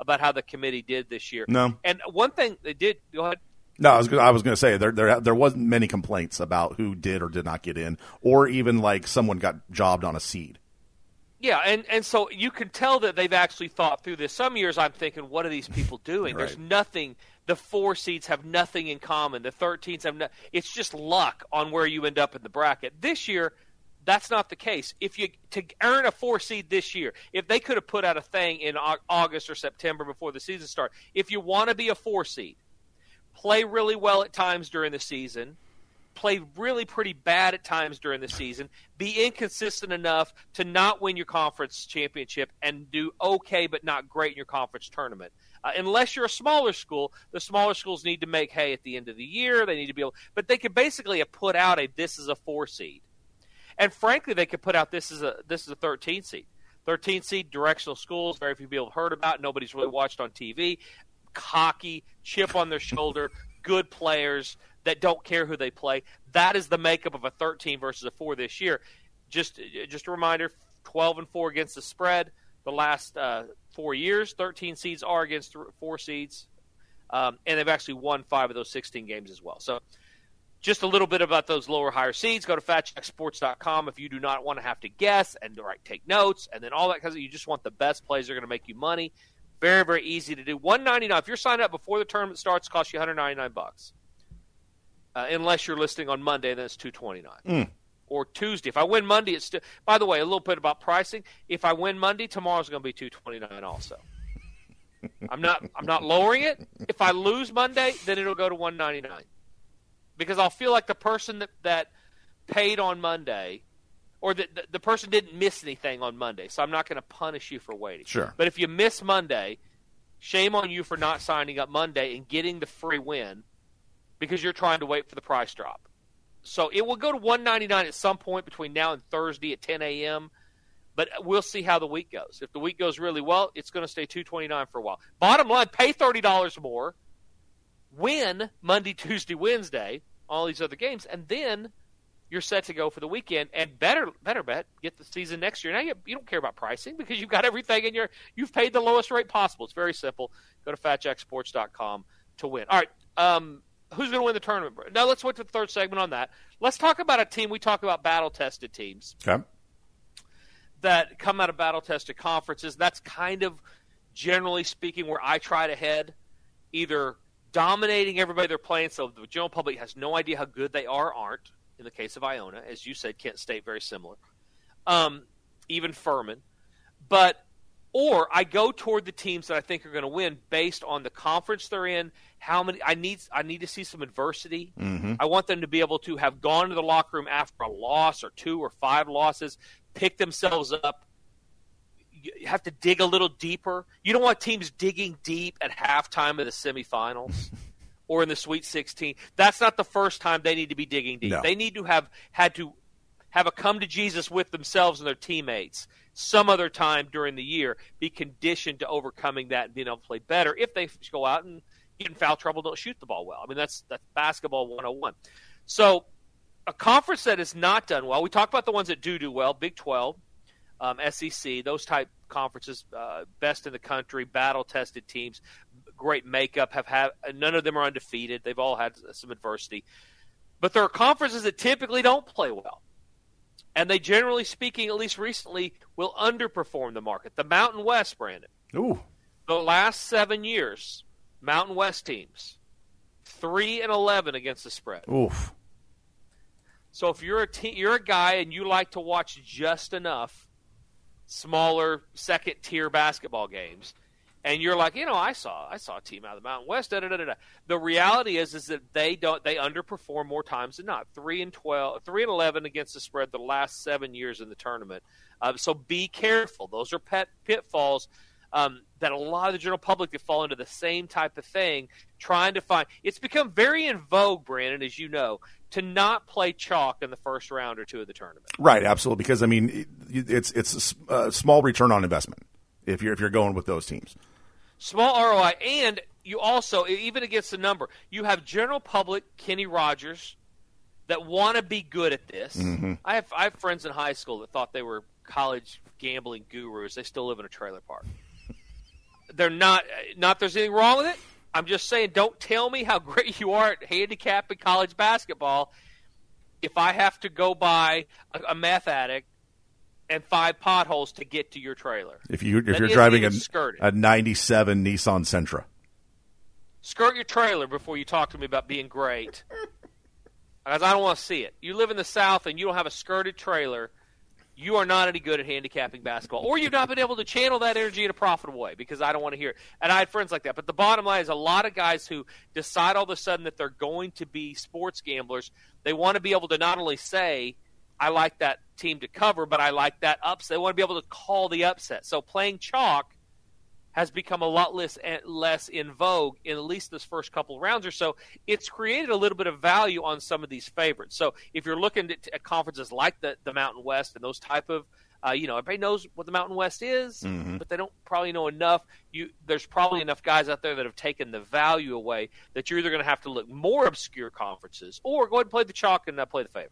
about how the committee did this year. No. and one thing they did. Go ahead. No, I was gonna, I was going to say there there there wasn't many complaints about who did or did not get in, or even like someone got jobbed on a seed. Yeah, and, and so you can tell that they've actually thought through this. Some years I'm thinking, what are these people doing? There's nothing. The four seeds have nothing in common. The 13s have no. It's just luck on where you end up in the bracket. This year, that's not the case. If you to earn a four seed this year, if they could have put out a thing in August or September before the season start, if you want to be a four seed, play really well at times during the season, play really pretty bad at times during the season, be inconsistent enough to not win your conference championship, and do okay but not great in your conference tournament. Uh, unless you're a smaller school, the smaller schools need to make hay at the end of the year. They need to be able, but they could basically put out a this is a four seed, and frankly, they could put out this is a this is a 13 seed. 13 seed directional schools, very few people have heard about. Nobody's really watched on TV. Cocky, chip on their shoulder, good players that don't care who they play. That is the makeup of a 13 versus a 4 this year. Just just a reminder 12 and 4 against the spread the last uh, four years. 13 seeds are against th- four seeds. Um, and they've actually won five of those 16 games as well. So just a little bit about those lower higher seeds. Go to fatjacksports.com if you do not want to have to guess and right, take notes and then all that because you just want the best plays that are going to make you money. Very very easy to do. One ninety nine. If you're signed up before the tournament starts, it costs you one hundred ninety nine bucks. Uh, unless you're listing on Monday, then it's two twenty nine. Mm. Or Tuesday. If I win Monday, it's still. By the way, a little bit about pricing. If I win Monday, tomorrow's going to be two twenty nine also. I'm not. I'm not lowering it. If I lose Monday, then it'll go to one ninety nine because I'll feel like the person that, that paid on Monday or the, the, the person didn't miss anything on Monday. So I'm not going to punish you for waiting. Sure. But if you miss Monday, shame on you for not signing up Monday and getting the free win because you're trying to wait for the price drop. So it will go to 199 at some point between now and Thursday at 10 a.m. But we'll see how the week goes. If the week goes really well, it's going to stay 229 for a while. Bottom line, pay $30 more win Monday, Tuesday, Wednesday, all these other games, and then you're set to go for the weekend. And better, better bet, get the season next year. Now you, you don't care about pricing because you've got everything in your, you've paid the lowest rate possible. It's very simple. Go to fatjacksports.com to win. All right. Um, who's going to win the tournament? Now let's wait to the third segment on that. Let's talk about a team. We talk about battle tested teams. Okay. That come out of battle tested conferences. That's kind of generally speaking where I try to head. Either dominating everybody they're playing, so the general public has no idea how good they are, aren't. In the case of Iona, as you said, Kent State very similar. Um, even Furman, but or I go toward the teams that I think are going to win based on the conference they're in. How many? I need I need to see some adversity. Mm-hmm. I want them to be able to have gone to the locker room after a loss or two or five losses, pick themselves up. You have to dig a little deeper. You don't want teams digging deep at halftime of the semifinals or in the Sweet 16. That's not the first time they need to be digging deep. No. They need to have had to have a come to Jesus with themselves and their teammates some other time during the year, be conditioned to overcoming that and being able to play better if they go out and in foul trouble, don't shoot the ball well. I mean, that's that's basketball 101. So, a conference that is not done well, we talk about the ones that do do well, Big 12, um, SEC, those type conferences, uh, best in the country, battle tested teams, great makeup, have had none of them are undefeated. They've all had some adversity. But there are conferences that typically don't play well and they generally speaking, at least recently, will underperform the market. The Mountain West, Brandon. Ooh. The last seven years, Mountain West teams, three and eleven against the spread. Oof. So if you're a te- you're a guy and you like to watch just enough smaller second tier basketball games, and you're like, you know, I saw I saw a team out of the Mountain West. Da, da, da, da. The reality is is that they don't they underperform more times than not. Three and 12, 3 and eleven against the spread the last seven years in the tournament. Uh, so be careful. Those are pet pitfalls um, that a lot of the general public have fall into the same type of thing, trying to find. It's become very in vogue, Brandon, as you know, to not play chalk in the first round or two of the tournament. Right, absolutely. Because I mean, it, it's it's a small return on investment if you're if you're going with those teams. Small ROI, and you also even against the number, you have general public Kenny Rogers that want to be good at this. Mm-hmm. I have I have friends in high school that thought they were college gambling gurus. They still live in a trailer park. They're not. Not there's anything wrong with it. I'm just saying, don't tell me how great you are at handicapping college basketball. If I have to go buy a, a meth addict and five potholes to get to your trailer, If you if That you're driving a, a '97 Nissan Sentra, skirt your trailer before you talk to me about being great. Because I don't want to see it. You live in the South and you don't have a skirted trailer. You are not any good at handicapping basketball, or you've not been able to channel that energy in a profitable way. Because I don't want to hear it. And I had friends like that. But the bottom line is, a lot of guys who decide all of a sudden that they're going to be sports gamblers, they want to be able to not only say, "I like that team to cover," but I like that upset. They want to be able to call the upset. So playing chalk has become a lot less less in vogue in at least this first couple of rounds or so. It's created a little bit of value on some of these favorites. So if you're looking at, at conferences like the the Mountain West and those type of uh, you know, everybody knows what the Mountain West is, Mhm. but they don't probably know enough. You, there's probably enough guys out there that have taken the value away that you're either going to have to look more obscure conferences or go ahead and play the chalk and uh, play the favorite.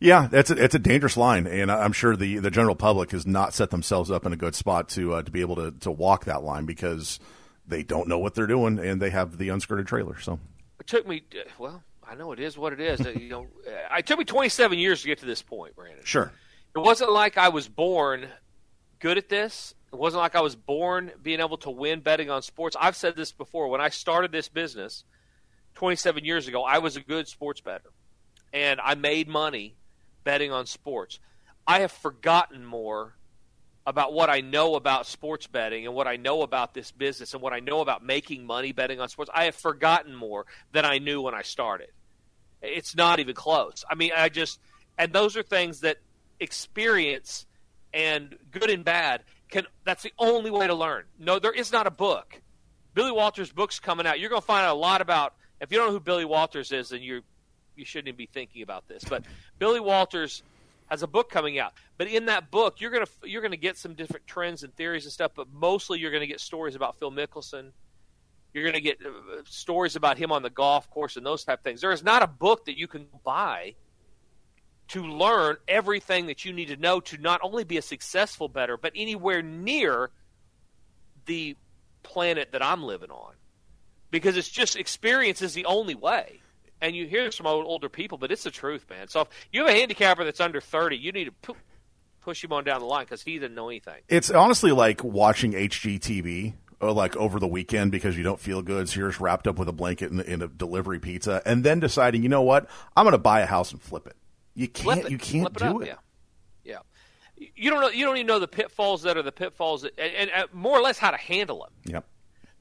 Yeah, that's a, it's a dangerous line, and I'm sure the, the general public has not set themselves up in a good spot to uh, to be able to, to walk that line because they don't know what they're doing and they have the unskirted trailer. So It took me, well, I know it is what it is. Uh, you know, uh, it took me 27 years to get to this point, Brandon. sure, It wasn't like I was born good at this. It wasn't like I was born being able to win betting on sports. I've said this before. When I started this business 27 years ago, I was a good sports better. And I made money betting on sports. I have forgotten more about what I know about sports betting and what I know about this business and what I know about making money betting on sports. I have forgotten more than I knew when I started. It's not even close. I mean, I just, and those are things that experience and good and bad can, that's the only way to learn. No, there is not a book. Billy Walters' book's coming out. You're going to find out a lot about, if you don't know who Billy Walters is, then you're, you shouldn't even be thinking about this. But Billy Walters has a book coming out. But in that book, you're gonna you're gonna get some different trends and theories and stuff. But mostly, you're gonna get stories about Phil Mickelson. You're gonna get uh, stories about him on the golf course and those type of things. There is not a book that you can buy to learn everything that you need to know to not only be a successful better, but anywhere near the planet that I'm living on. Because it's just experience is the only way. And you hear this from old, older people, but it's the truth, man. So if you have a handicapper that's under 30, you need to pu- push him on down the line because he doesn't know anything. It's honestly like watching HGTV or uh, like over the weekend because you don't feel good, so you're just wrapped up with a blanket in, in a delivery pizza, and then deciding, you know what, I'm going to buy a house and flip it. You can't. it. You can't Flip it do up, it. Yeah. Yeah. You don't know. You don't even know the pitfalls that are the pitfalls, that, and, and uh, more or less how to handle them. Yep.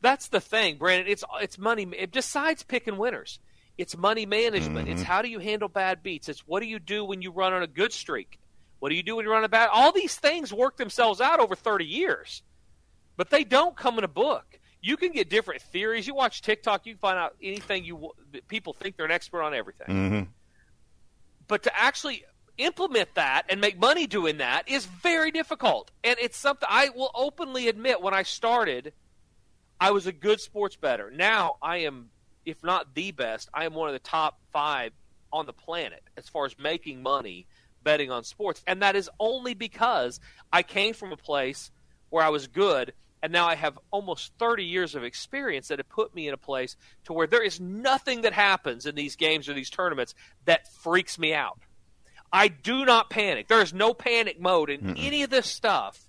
That's the thing, Brandon. It's it's money. It, besides picking winners, it's money management. It's how do you handle bad beats. It's what do you do when you run on a good streak. What do you do when you run a bad? All these things work themselves out over thirty years, but they don't come in a book. You can get different theories. You watch TikTok, you can find out anything you people think they're an expert on everything. Mm-hmm. But to actually implement that and make money doing that is very difficult. And it's something I will openly admit when I started, I was a good sports better. Now I am, if not the best, I am one of the top five on the planet as far as making money betting on sports. And that is only because I came from a place where I was good and now I have almost 30 years of experience that have put me in a place to where there is nothing that happens in these games or these tournaments that freaks me out. I do not panic. There is no panic mode in any of this stuff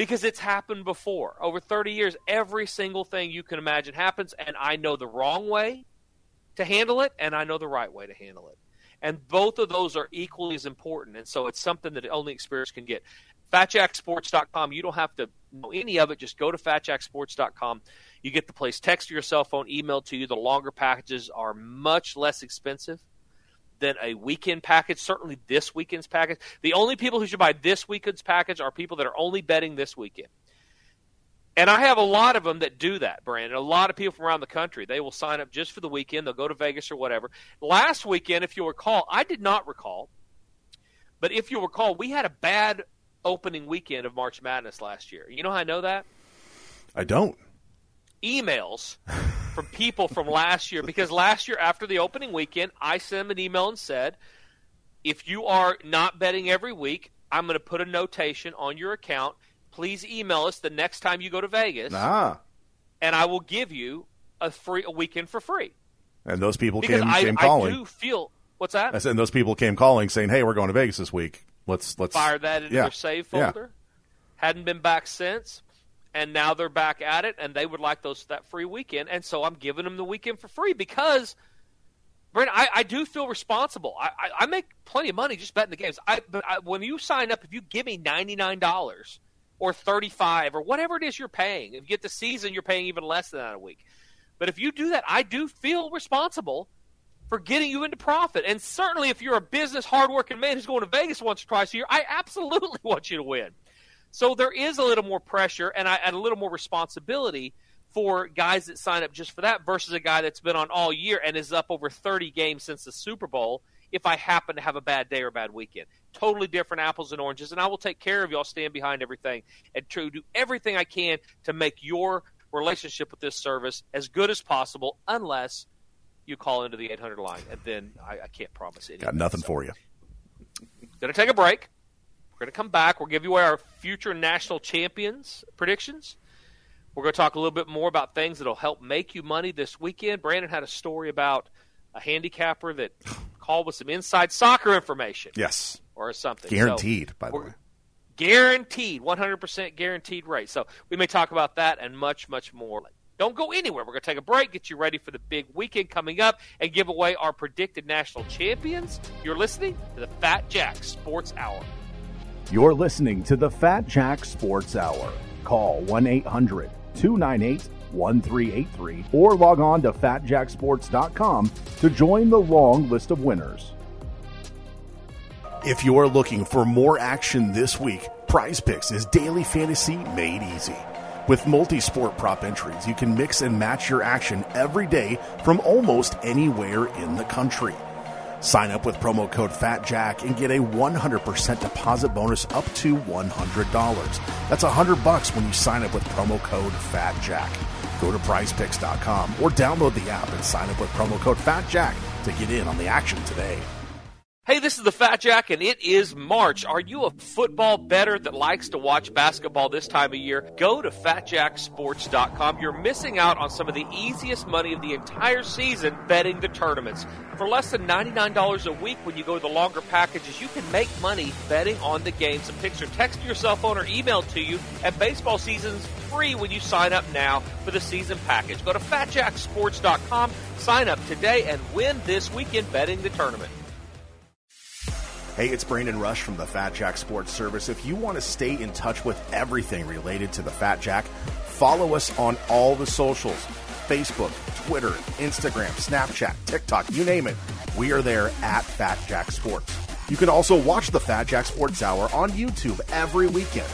because it's happened before. Over 30 years, every single thing you can imagine happens, and I know the wrong way to handle it, and I know the right way to handle it. And both of those are equally as important. And so it's something that only experience can get. FatJackSports.com. You don't have to know any of it. Just go to FatJackSports.com. You get the place text to your cell phone, email to you. The longer packages are much less expensive than a weekend package. Certainly this weekend's package. The only people who should buy this weekend's package are people that are only betting this weekend. And I have a lot of them that do that, Brandon. A lot of people from around the country. They will sign up just for the weekend. They'll go to Vegas or whatever. Last weekend, if you'll recall, I did not recall, but if you'll recall, we had a bad opening weekend of March Madness last year. You know how I know that? I don't. Emails from people from last year because last year after the opening weekend, I sent them an email and said, if you are not betting every week, I'm going to put a notation on your account. Please email us the next time you go to Vegas, Ah. and I will give you a free a weekend for free. And those people Because came, I, came I calling. do feel what's that? I said, and those people came calling saying, "Hey, we're going to Vegas this week. Let's let's Fire that into yeah. their save Yeah. folder. Hadn't been back since, and now they're back at it, and they would like those that free weekend, and so I'm giving them the weekend for free because. Brent, I, I do feel responsible. I, I, I make plenty of money just betting the games. I, but I, when you sign up, if you give me ninety nine dollars or thirty five or whatever it is you're paying, if you get the season, you're paying even less than that a week. But if you do that, I do feel responsible for getting you into profit. And certainly, if you're a business, hardworking man who's going to Vegas once or twice a year, I absolutely want you to win. So there is a little more pressure and, I, and a little more responsibility for guys that sign up just for that versus a guy that's been on all year and is up over 30 games since the Super Bowl. If I happen to have a bad day or a bad weekend, totally different apples and oranges, and I will take care of you. I'll stand behind everything and to do everything I can to make your relationship with this service as good as possible, unless you call into the 800 line, and then I, I can't promise anything. Got nothing for you. To take a break. We're going to come back. We'll give you our future national champions predictions. We're going to talk a little bit more about things that'll help make you money this weekend. Brandon had a story about a handicapper that called with some inside soccer information Yes, or something. guaranteed. So, by the way, Guaranteed, 100% guaranteed rate. So we may talk about that and much, much more. Don't go anywhere. We're going to take a break, get you ready for the big weekend coming up, and give away our predicted national champions. You're listening to the Fat Jack Sports Hour. You're listening to the Fat Jack Sports Hour. Call 1 800 298 1383 or log on to fatjacksports.com to join the long list of winners. if you're looking for more action this week, Prize Picks is daily fantasy made easy. With multi-sport prop entries, you can mix and match your action every day from almost anywhere in the country. Sign up with promo code FATJACK and get a 100% deposit bonus up to $100. That's 100 bucks when you sign up with promo code FATJACK. Go to prizepicks.com or download the app and sign up with promo code FATJACK to get in on the action today. Hey, this is the Fat Jack, and it is March. Are you a football better that likes to watch basketball this time of year? Go to fatjacksports.com. You're missing out on some of the easiest money of the entire season betting the tournaments. For less than $99 a week when you go to the longer packages, you can make money betting on the games. The picks are texted to your cell phone or emailed to you, and baseball season's free when you sign up now for the season package. Go to fatjacksports.com, sign up today, and win this weekend betting the tournament. Hey, it's Brandon Rush from the Fat Jack Sports Service. If you want to stay in touch with everything related to the Fat Jack, follow us on all the socials Facebook, Twitter, Instagram, Snapchat, TikTok, you name it. We are there at Fat Jack Sports. You can also watch the Fat Jack Sports Hour on YouTube every weekend.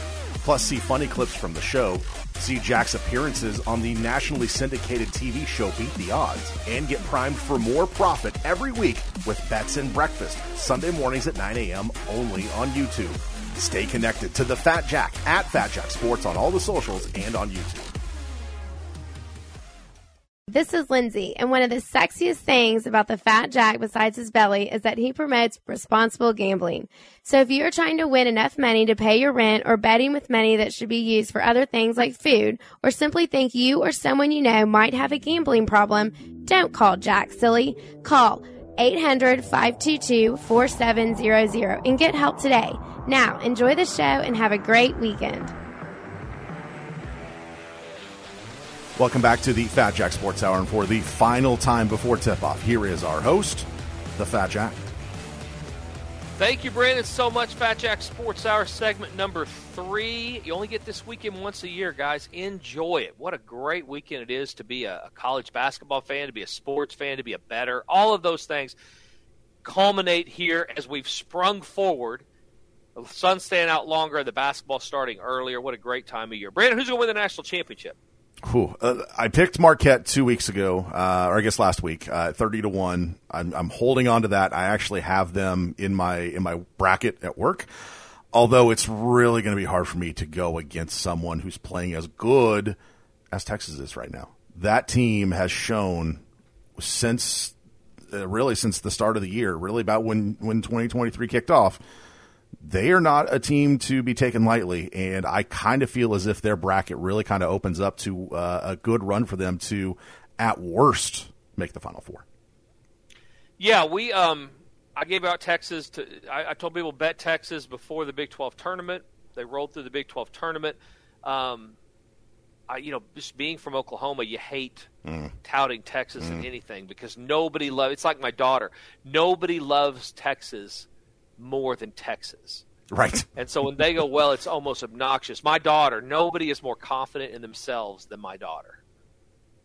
Plus, see funny clips from the show, see Jack's appearances on the nationally syndicated TV show Beat the Odds, and get primed for more profit every week with Bets and Breakfast, Sunday mornings at 9 a.m. only on YouTube. Stay connected to the Fat Jack at Fat Jack Sports on all the socials and on YouTube. This is Lindsay, and one of the sexiest things about the Fat Jack besides his belly is that he promotes responsible gambling. So if you're trying to win enough money to pay your rent or betting with money that should be used for other things like food, or simply think you or someone you know might have a gambling problem, don't call Jack silly. Call 800-522-4700 and get help today. Now, enjoy the show and have a great weekend. Welcome back to the Fat Jack Sports Hour, and for the final time before tip off, here is our host, the Fat Jack. Thank you, Brandon, so much. Fat Jack Sports Hour segment number three. You only get this weekend once a year, guys. Enjoy it. What a great weekend it is to be a, college basketball fan, to be a sports fan, to be a better. All of those things culminate here as we've sprung forward. The sun's staying out longer, the basketball starting earlier. What a great time of year. Brandon, who's going to win the national championship? Whew. Uh, I picked Marquette two weeks ago, uh, or I guess last week, uh, thirty to one. I'm, I'm, holding on to that. I actually have them in my in my bracket at work. Although it's really going to be hard for me to go against someone who's playing as good as Texas is right now. That team has shown since uh, really since the start of the year, really about when when 2023 kicked off they are not a team to be taken lightly, and I kind of feel as if their bracket really kind of opens up to uh, a good run for them to, at worst, make the Final Four. Yeah, we. Um, I gave out Texas to. I, I told people bet Texas before the Big 12 tournament. They rolled through the Big 12 tournament. Um, I, you know, just being from Oklahoma, you hate mm. touting Texas mm. in anything because nobody loves. It's like my daughter. Nobody loves Texas more than Texas. Right. And so when they go well, it's almost obnoxious. My daughter, nobody is more confident in themselves than my daughter.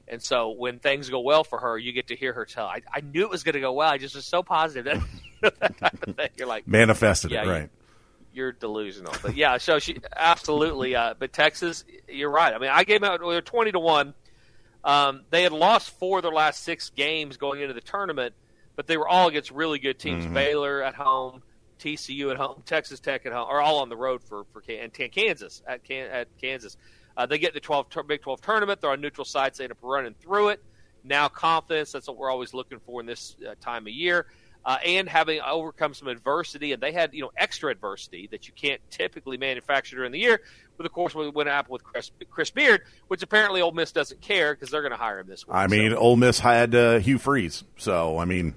And so when things go well for her, you get to hear her tell, I, I knew it was going to go well. I just was so positive that, that type of thing. You're like, manifested yeah, it, right. You, are delusional. But yeah, so she absolutely. Uh, but Texas, you're right. I mean, I gave out, they're 20 to 1. Um, they had lost four of their last six games going into the tournament, but they were all against really good teams. Mm-hmm. Baylor at home, TCU at home, Texas Tech at home, are all on the road for for and Kansas at at Kansas. Uh, they get the 12 Big 12 tournament. They're on neutral sites. They end up running through it. Now confidence. That's what we're always looking for in this uh, time of year. Uh, and having overcome some adversity, and they had you know extra adversity that you can't typically manufacture during the year. But of course, we went up with Chris, Chris Beard, which apparently Ole Miss doesn't care because they're going to hire him this week. I mean, so. Ole Miss had uh, Hugh Freeze, so I mean,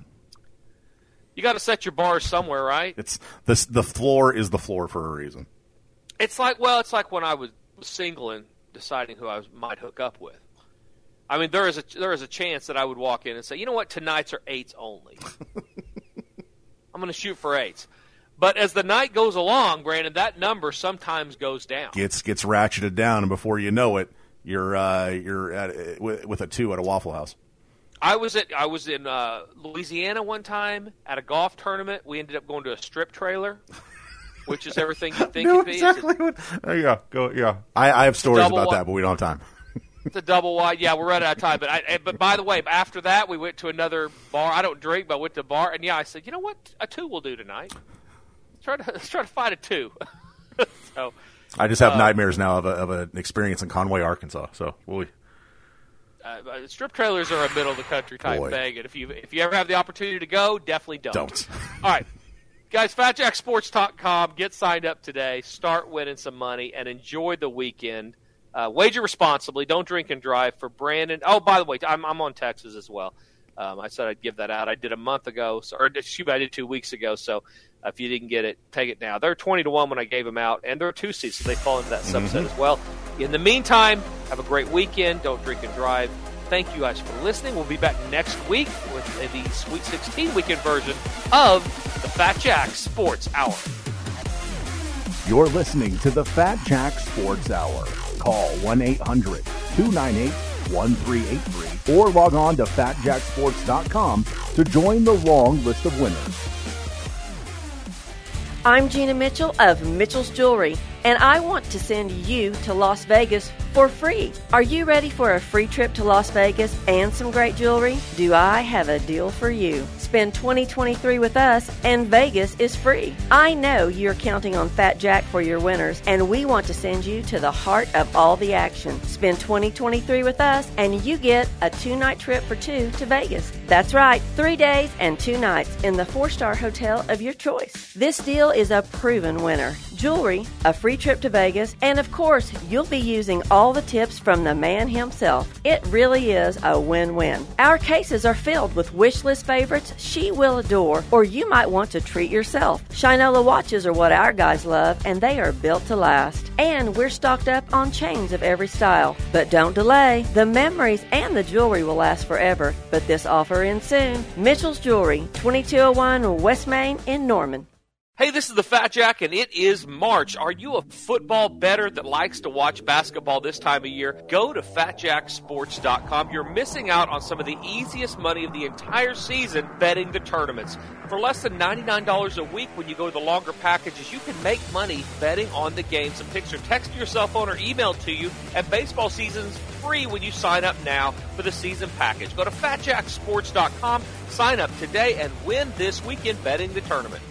you got to set your bars somewhere, right? It's the the floor is the floor for a reason. It's like well, it's like when I was single and deciding who I was, might hook up with. I mean, there is a there is a chance that I would walk in and say, you know what, tonight's are eights only. I'm going to shoot for eights. But as the night goes along, Brandon, that number sometimes goes down. Gets gets ratcheted down, and before you know it, you're uh, you're at, with, with a two at a Waffle House. I was at I was in uh, Louisiana one time at a golf tournament. We ended up going to a strip trailer, which is everything you think it'd be. Exactly what, there you go. Go yeah. I, I have stories about that, but we don't have time. it's a double wide. Yeah, we're running out of time. But I, but by the way, after that, we went to another bar. I don't drink, but I went to a bar, and yeah, I said, you know what, a two will do tonight. Let's try to let's try to find a two. so. I just have uh, nightmares now of, a, of an experience in Conway, Arkansas. So we'll uh, uh, strip trailers are a middle of the country type Boy. thing, and if you if you ever have the opportunity to go, definitely don't. Don't. All right. Guys, FatJackSports.com. Get signed up today. Start winning some money and enjoy the weekend. Uh, wager responsibly. Don't drink and drive. For Brandon. Oh, by the way, I'm, I'm on Texas as well. Um, I said I'd give that out. I did a month ago, so, or excuse me, I did two weeks ago. So if you didn't get it, take it now. They're 20 to 1 when I gave them out, and they're two seats, so they fall into that subset Mhm. as well. In the meantime, have a great weekend. Don't drink and drive. Thank you guys for listening. We'll be back next week with the Sweet 16 weekend version of the Fat Jack Sports Hour. You're listening to the Fat Jack Sports Hour. Call 1 800 298 1383 or log on to fatjacksports.com to join the long list of winners. I'm Gina Mitchell of Mitchell's Jewelry, and I want to send you to Las Vegas for free. Are you ready for a free trip to Las Vegas and some great jewelry? Do I have a deal for you? Spend 2023 with us, and Vegas is free. I know you're counting on Fat Jack for your winners, and we want to send you to the heart of all the action. Spend 2023 with us, and you get a two night trip for two to Vegas. That's right, three days and two nights in the four star hotel of your choice. This deal is a proven winner. Jewelry, a free trip to Vegas, and of course, you'll be using all the tips from the man himself. It really is a win win. Our cases are filled with wish list favorites she will adore, or you might want to treat yourself. Shinola watches are what our guys love, and they are built to last. And we're stocked up on chains of every style. But don't delay. The memories and the jewelry will last forever, but this offer ends soon. Mitchell's Jewelry, 2201 West Main in Norman. Hey, this is the Fat Jack, and it is March. Are you a football better that likes to watch basketball this time of year? Go to FatJackSports.com. You're missing out on some of the easiest money of the entire season betting the tournaments. For less than $99 a week when you go to the longer packages, you can make money betting on the games. Some picks are text to your cell phone or emailed to you, and baseball season's free when you sign up now for the season package. Go to FatJackSports.com, sign up today, and win this weekend betting the tournament.